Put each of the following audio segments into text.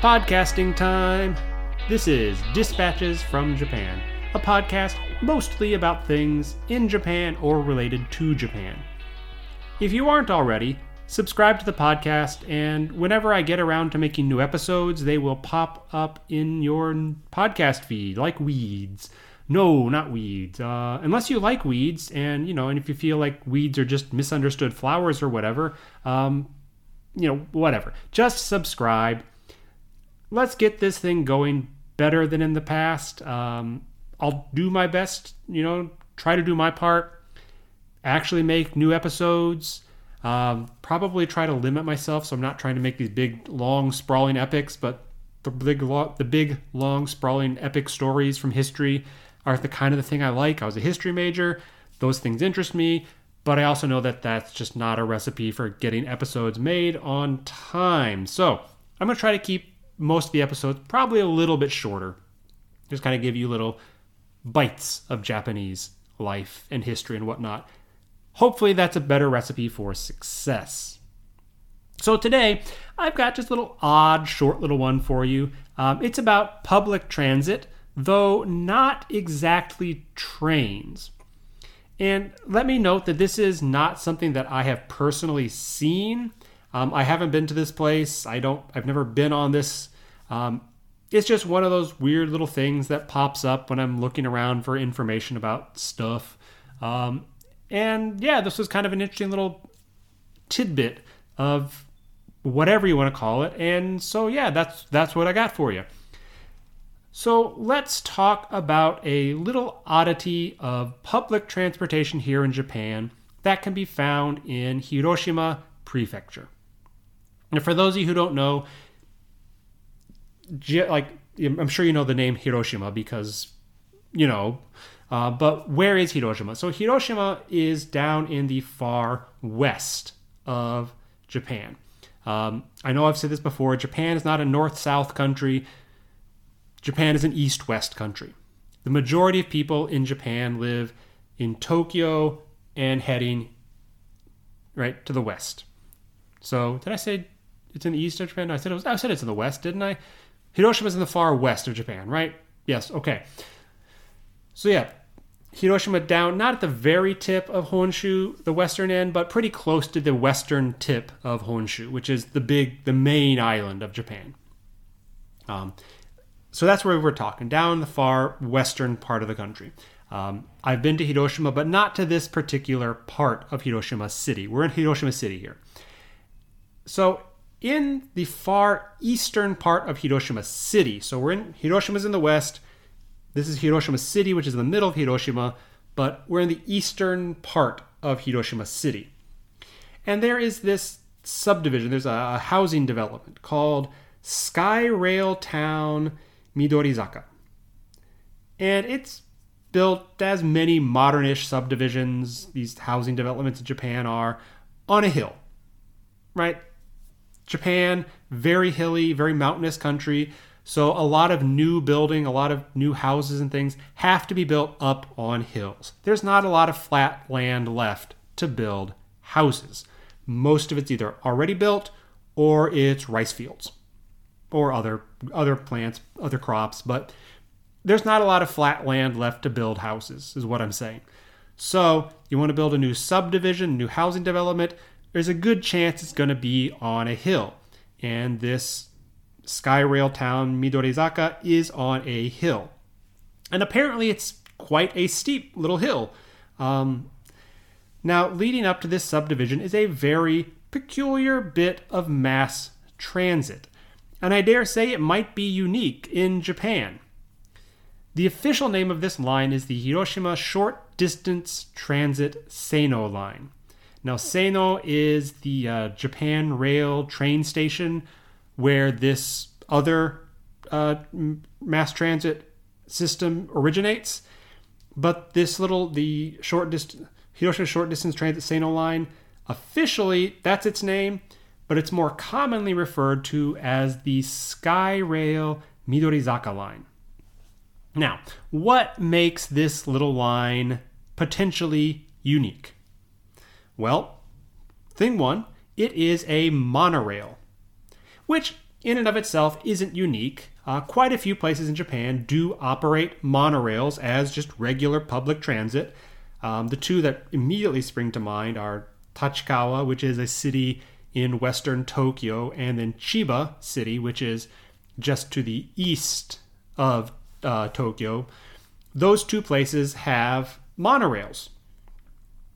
Podcasting time. This is Dispatches from Japan, a podcast mostly about things in Japan or related to Japan. If you aren't already, subscribe to the podcast, and whenever I get around to making new episodes, they will pop up in your podcast feed like weeds. No, not weeds. Uh, unless you like weeds, and you know, and if you feel like weeds are just misunderstood flowers or whatever, um, you know, whatever. Just subscribe. Let's get this thing going better than in the past. Um, I'll do my best, you know, try to do my part, actually make new episodes. Um, probably try to limit myself so I'm not trying to make these big, long, sprawling epics, but the big, lo- the big, long, sprawling epic stories from history are the kind of the thing I like. I was a history major; those things interest me. But I also know that that's just not a recipe for getting episodes made on time. So I'm gonna try to keep most of the episodes probably a little bit shorter. Just kind of give you little bites of Japanese life and history and whatnot. Hopefully, that's a better recipe for success. So, today I've got just a little odd, short little one for you. Um, it's about public transit, though not exactly trains. And let me note that this is not something that I have personally seen. Um, I haven't been to this place. I don't. I've never been on this. Um, it's just one of those weird little things that pops up when I'm looking around for information about stuff. Um, and yeah, this was kind of an interesting little tidbit of whatever you want to call it. And so yeah, that's that's what I got for you. So let's talk about a little oddity of public transportation here in Japan that can be found in Hiroshima Prefecture. And for those of you who don't know, like I'm sure you know the name Hiroshima because you know, uh, but where is Hiroshima? So Hiroshima is down in the far west of Japan. Um, I know I've said this before. Japan is not a north-south country. Japan is an east-west country. The majority of people in Japan live in Tokyo and heading right to the west. So did I say it's in the east of Japan? I said it was. I said it's in the west, didn't I? Hiroshima is in the far west of Japan, right? Yes, okay. So yeah, Hiroshima down, not at the very tip of Honshu, the western end, but pretty close to the western tip of Honshu, which is the big, the main island of Japan. Um, so that's where we're talking, down the far western part of the country. Um, I've been to Hiroshima, but not to this particular part of Hiroshima City. We're in Hiroshima City here. So in the far eastern part of Hiroshima City. So we're in Hiroshima's in the west. This is Hiroshima City, which is in the middle of Hiroshima, but we're in the eastern part of Hiroshima City. And there is this subdivision, there's a, housing development called Sky Rail Town Midorizaka. And it's built as many modernish subdivisions, these housing developments in Japan are, on a hill. Right? Japan, very hilly, very mountainous country. So a lot of new building, a lot of new houses and things have to be built up on hills. There's not a lot of flat land left to build houses. Most of it's either already built or it's rice fields or other other plants, other crops, but there's not a lot of flat land left to build houses is what I'm saying. So, you want to build a new subdivision, new housing development, there's a good chance it's going to be on a hill. And this Sky Rail town, Midorizaka, is on a hill. And apparently it's quite a steep little hill. Um, now, leading up to this subdivision is a very peculiar bit of mass transit. And I dare say it might be unique in Japan. The official name of this line is the Hiroshima Short Distance Transit Seno Line. Now, Seno is the uh, Japan Rail train station where this other uh, mass transit system originates. But this little, the short distance, Hiroshima Short Distance Transit Seno line, officially, that's its name, but it's more commonly referred to as the Sky Rail Midorizaka line. Now, what makes this little line potentially unique? Well, thing one, it is a monorail, which in and of itself isn't unique. Uh, quite a few places in Japan do operate monorails as just regular public transit. Um, the two that immediately spring to mind are Tachikawa, which is a city in western Tokyo, and then Chiba City, which is just to the east of uh, Tokyo. Those two places have monorails.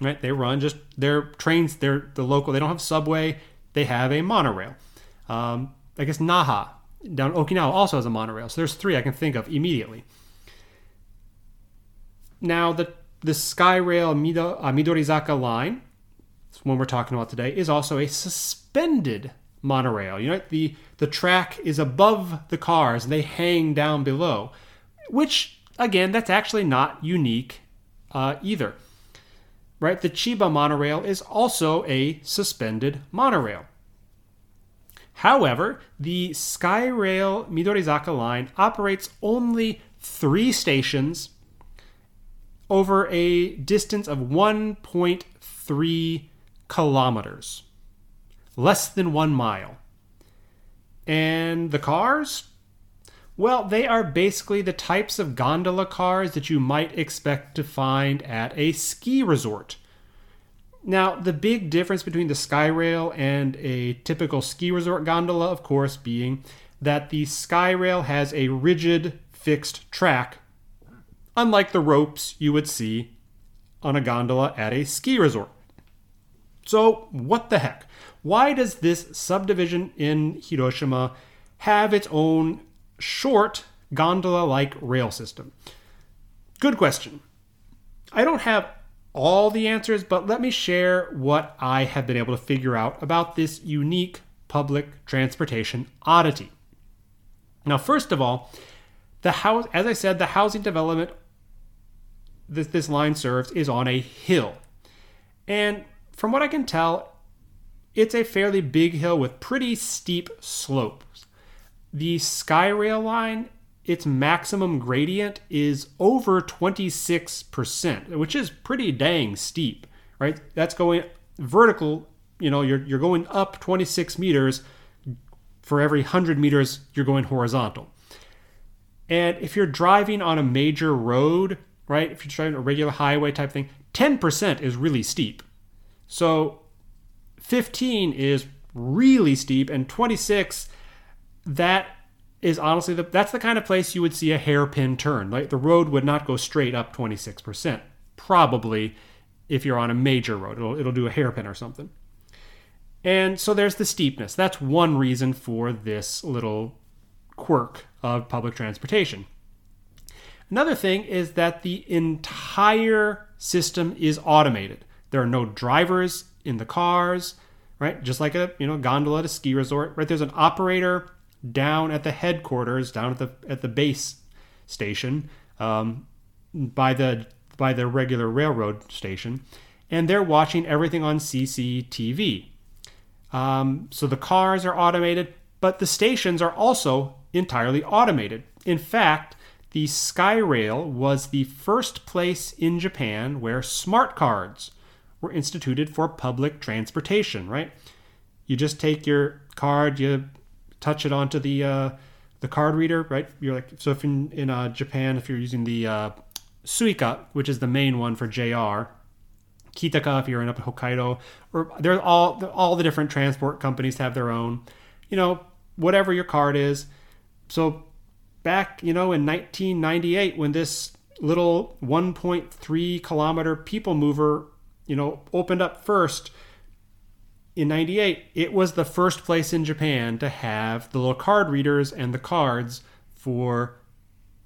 Right? They run just their trains. They're the local. They don't have subway. They have a monorail. Um, I guess Naha down Okinawa also has a monorail. So there's three I can think of immediately. Now the the Skyrail Mido, uh, Midorizaka line, one we're talking about today, is also a suspended monorail. You know, the the track is above the cars and they hang down below, which again, that's actually not unique uh, either. Right? The Chiba monorail is also a suspended monorail. However, the Skyrail Midorizaka line operates only three stations over a distance of 1.3 kilometers, less than one mile. And the cars? Well, they are basically the types of gondola cars that you might expect to find at a ski resort. Now, the big difference between the Skyrail and a typical ski resort gondola, of course, being that the Skyrail has a rigid, fixed track, unlike the ropes you would see on a gondola at a ski resort. So, what the heck? Why does this subdivision in Hiroshima have its own short gondola like rail system? Good question. I don't have all the answers, but let me share what I have been able to figure out about this unique public transportation oddity. Now, first of all, the house, as I said, the housing development that this line serves is on a hill. And from what I can tell, it's a fairly big hill with pretty steep slopes. The Skyrail line its maximum gradient is over 26%, which is pretty dang steep, right? That's going vertical, you know, you're, you're going up 26 meters for every 100 meters you're going horizontal. And if you're driving on a major road, right, if you're driving a regular highway type thing, 10% is really steep. So 15 is really steep, and 26, that is honestly the, that's the kind of place you would see a hairpin turn. Like the road would not go straight up 26%. Probably if you're on a major road, it'll, it'll do a hairpin or something. And so there's the steepness. That's one reason for this little quirk of public transportation. Another thing is that the entire system is automated. There are no drivers in the cars, right? Just like a you know gondola at a ski resort, right? There's an operator down at the headquarters, down at the at the base station, um, by the by the regular railroad station, and they're watching everything on CCTV. Um, so the cars are automated, but the stations are also entirely automated. In fact, the Skyrail was the first place in Japan where smart cards were instituted for public transportation, right? You just take your card, you touch it onto the uh, the card reader, right? You're like so if in in uh, Japan, if you're using the uh, Suica, which is the main one for JR, Kitaka if you're in up Hokkaido, or they're all all the different transport companies have their own, you know, whatever your card is. So back, you know, in 1998 when this little 1.3 kilometer people mover, you know, opened up first in 98, it was the first place in Japan to have the little card readers and the cards for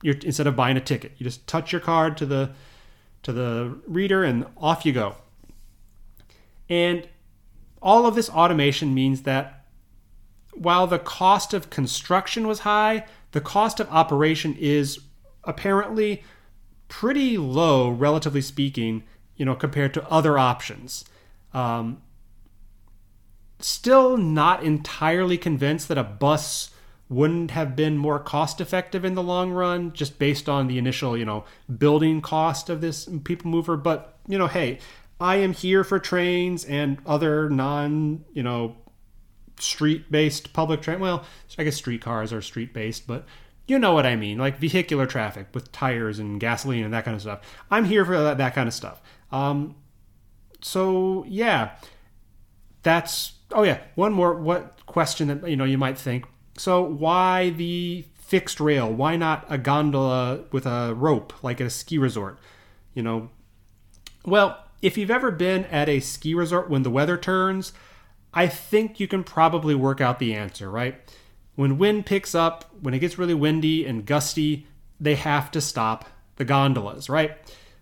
your instead of buying a ticket. You just touch your card to the to the reader and off you go. And all of this automation means that while the cost of construction was high, the cost of operation is apparently pretty low, relatively speaking, you know, compared to other options. Um, still not entirely convinced that a bus wouldn't have been more cost effective in the long run just based on the initial you know building cost of this people mover but you know hey i am here for trains and other non you know street based public train. Well, I guess streetcars are street based, but you know what I mean, like vehicular traffic with tires and gasoline and that kind of stuff. I'm here for that, that kind of stuff. Um, so yeah, that's oh yeah. One more what question that you know you might think. So why the fixed rail? Why not a gondola with a rope like at a ski resort? You know, well, if you've ever been at a ski resort when the weather turns, I think you can probably work out the answer, right? When wind picks up, when it gets really windy and gusty, they have to stop the gondolas, right?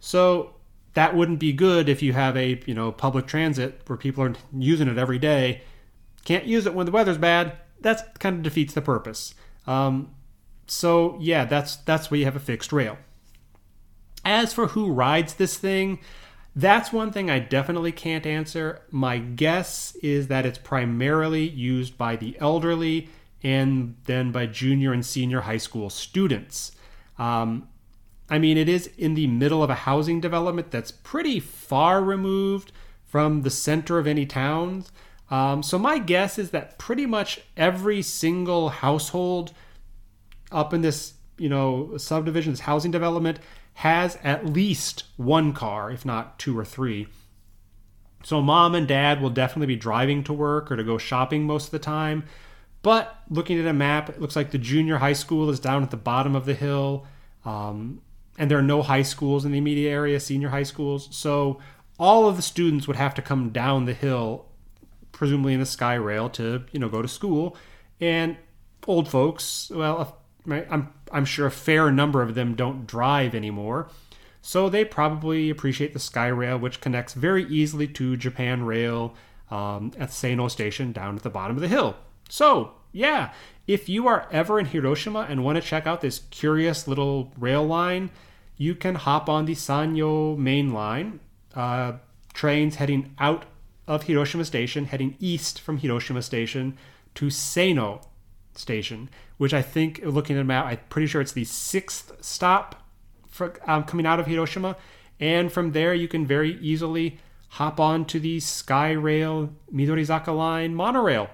So that wouldn't be good if you have a, you know, public transit where people are using it every day. Can't use it when the weather's bad. That kind of defeats the purpose. Um, so yeah, that's that's where you have a fixed rail. As for who rides this thing, that's one thing I definitely can't answer. My guess is that it's primarily used by the elderly and then by junior and senior high school students. Um, I mean, it is in the middle of a housing development that's pretty far removed from the center of any towns. Um, so my guess is that pretty much every single household up in this, you know, subdivision, this housing development, has at least one car, if not two or three. So mom and dad will definitely be driving to work or to go shopping most of the time. But looking at a map, it looks like the junior high school is down at the bottom of the hill. Um, and there are no high schools in the immediate area, senior high schools. So all of the students would have to come down the hill, presumably in the sky rail, to you know go to school. And old folks, well, I'm I'm sure a fair number of them don't drive anymore. So they probably appreciate the sky rail, which connects very easily to Japan Rail um, at Seno Station down at the bottom of the hill. So, yeah, if you are ever in Hiroshima and want to check out this curious little rail line, you can hop on the Sanyo main line. Uh, trains heading out of Hiroshima Station, heading east from Hiroshima Station to Seno Station which I think, looking at the map, I'm pretty sure it's the sixth stop for, um, coming out of Hiroshima. And from there, you can very easily hop on to the Skyrail Midorizaka Line monorail.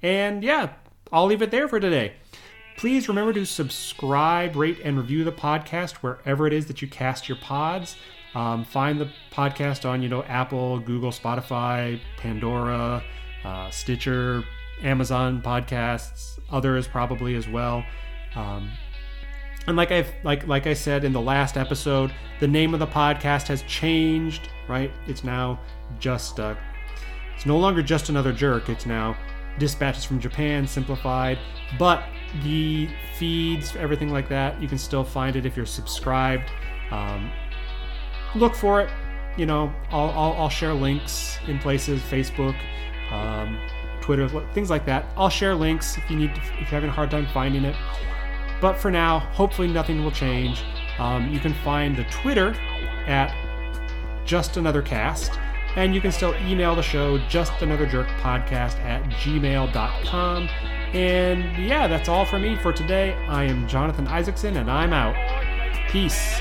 And yeah, I'll leave it there for today. Please remember to subscribe, rate, and review the podcast wherever it is that you cast your pods. Um, find the podcast on, you know, Apple, Google, Spotify, Pandora, uh, Stitcher, Amazon podcasts, others probably as well. Um, and like I've like like I said in the last episode, the name of the podcast has changed. Right? It's now just uh, it's no longer just another jerk. It's now dispatches from Japan simplified. But the feeds, everything like that, you can still find it if you're subscribed. Um, look for it. You know, I'll, I'll, I'll share links in places, Facebook. Um, Twitter, things like that. I'll share links if you need to, if you're having a hard time finding it. But for now, hopefully nothing will change. Um, you can find the Twitter at just another cast, and you can still email the show just another jerk podcast at gmail.com. And yeah, that's all for me for today. I am Jonathan Isaacson, and I'm out. Peace.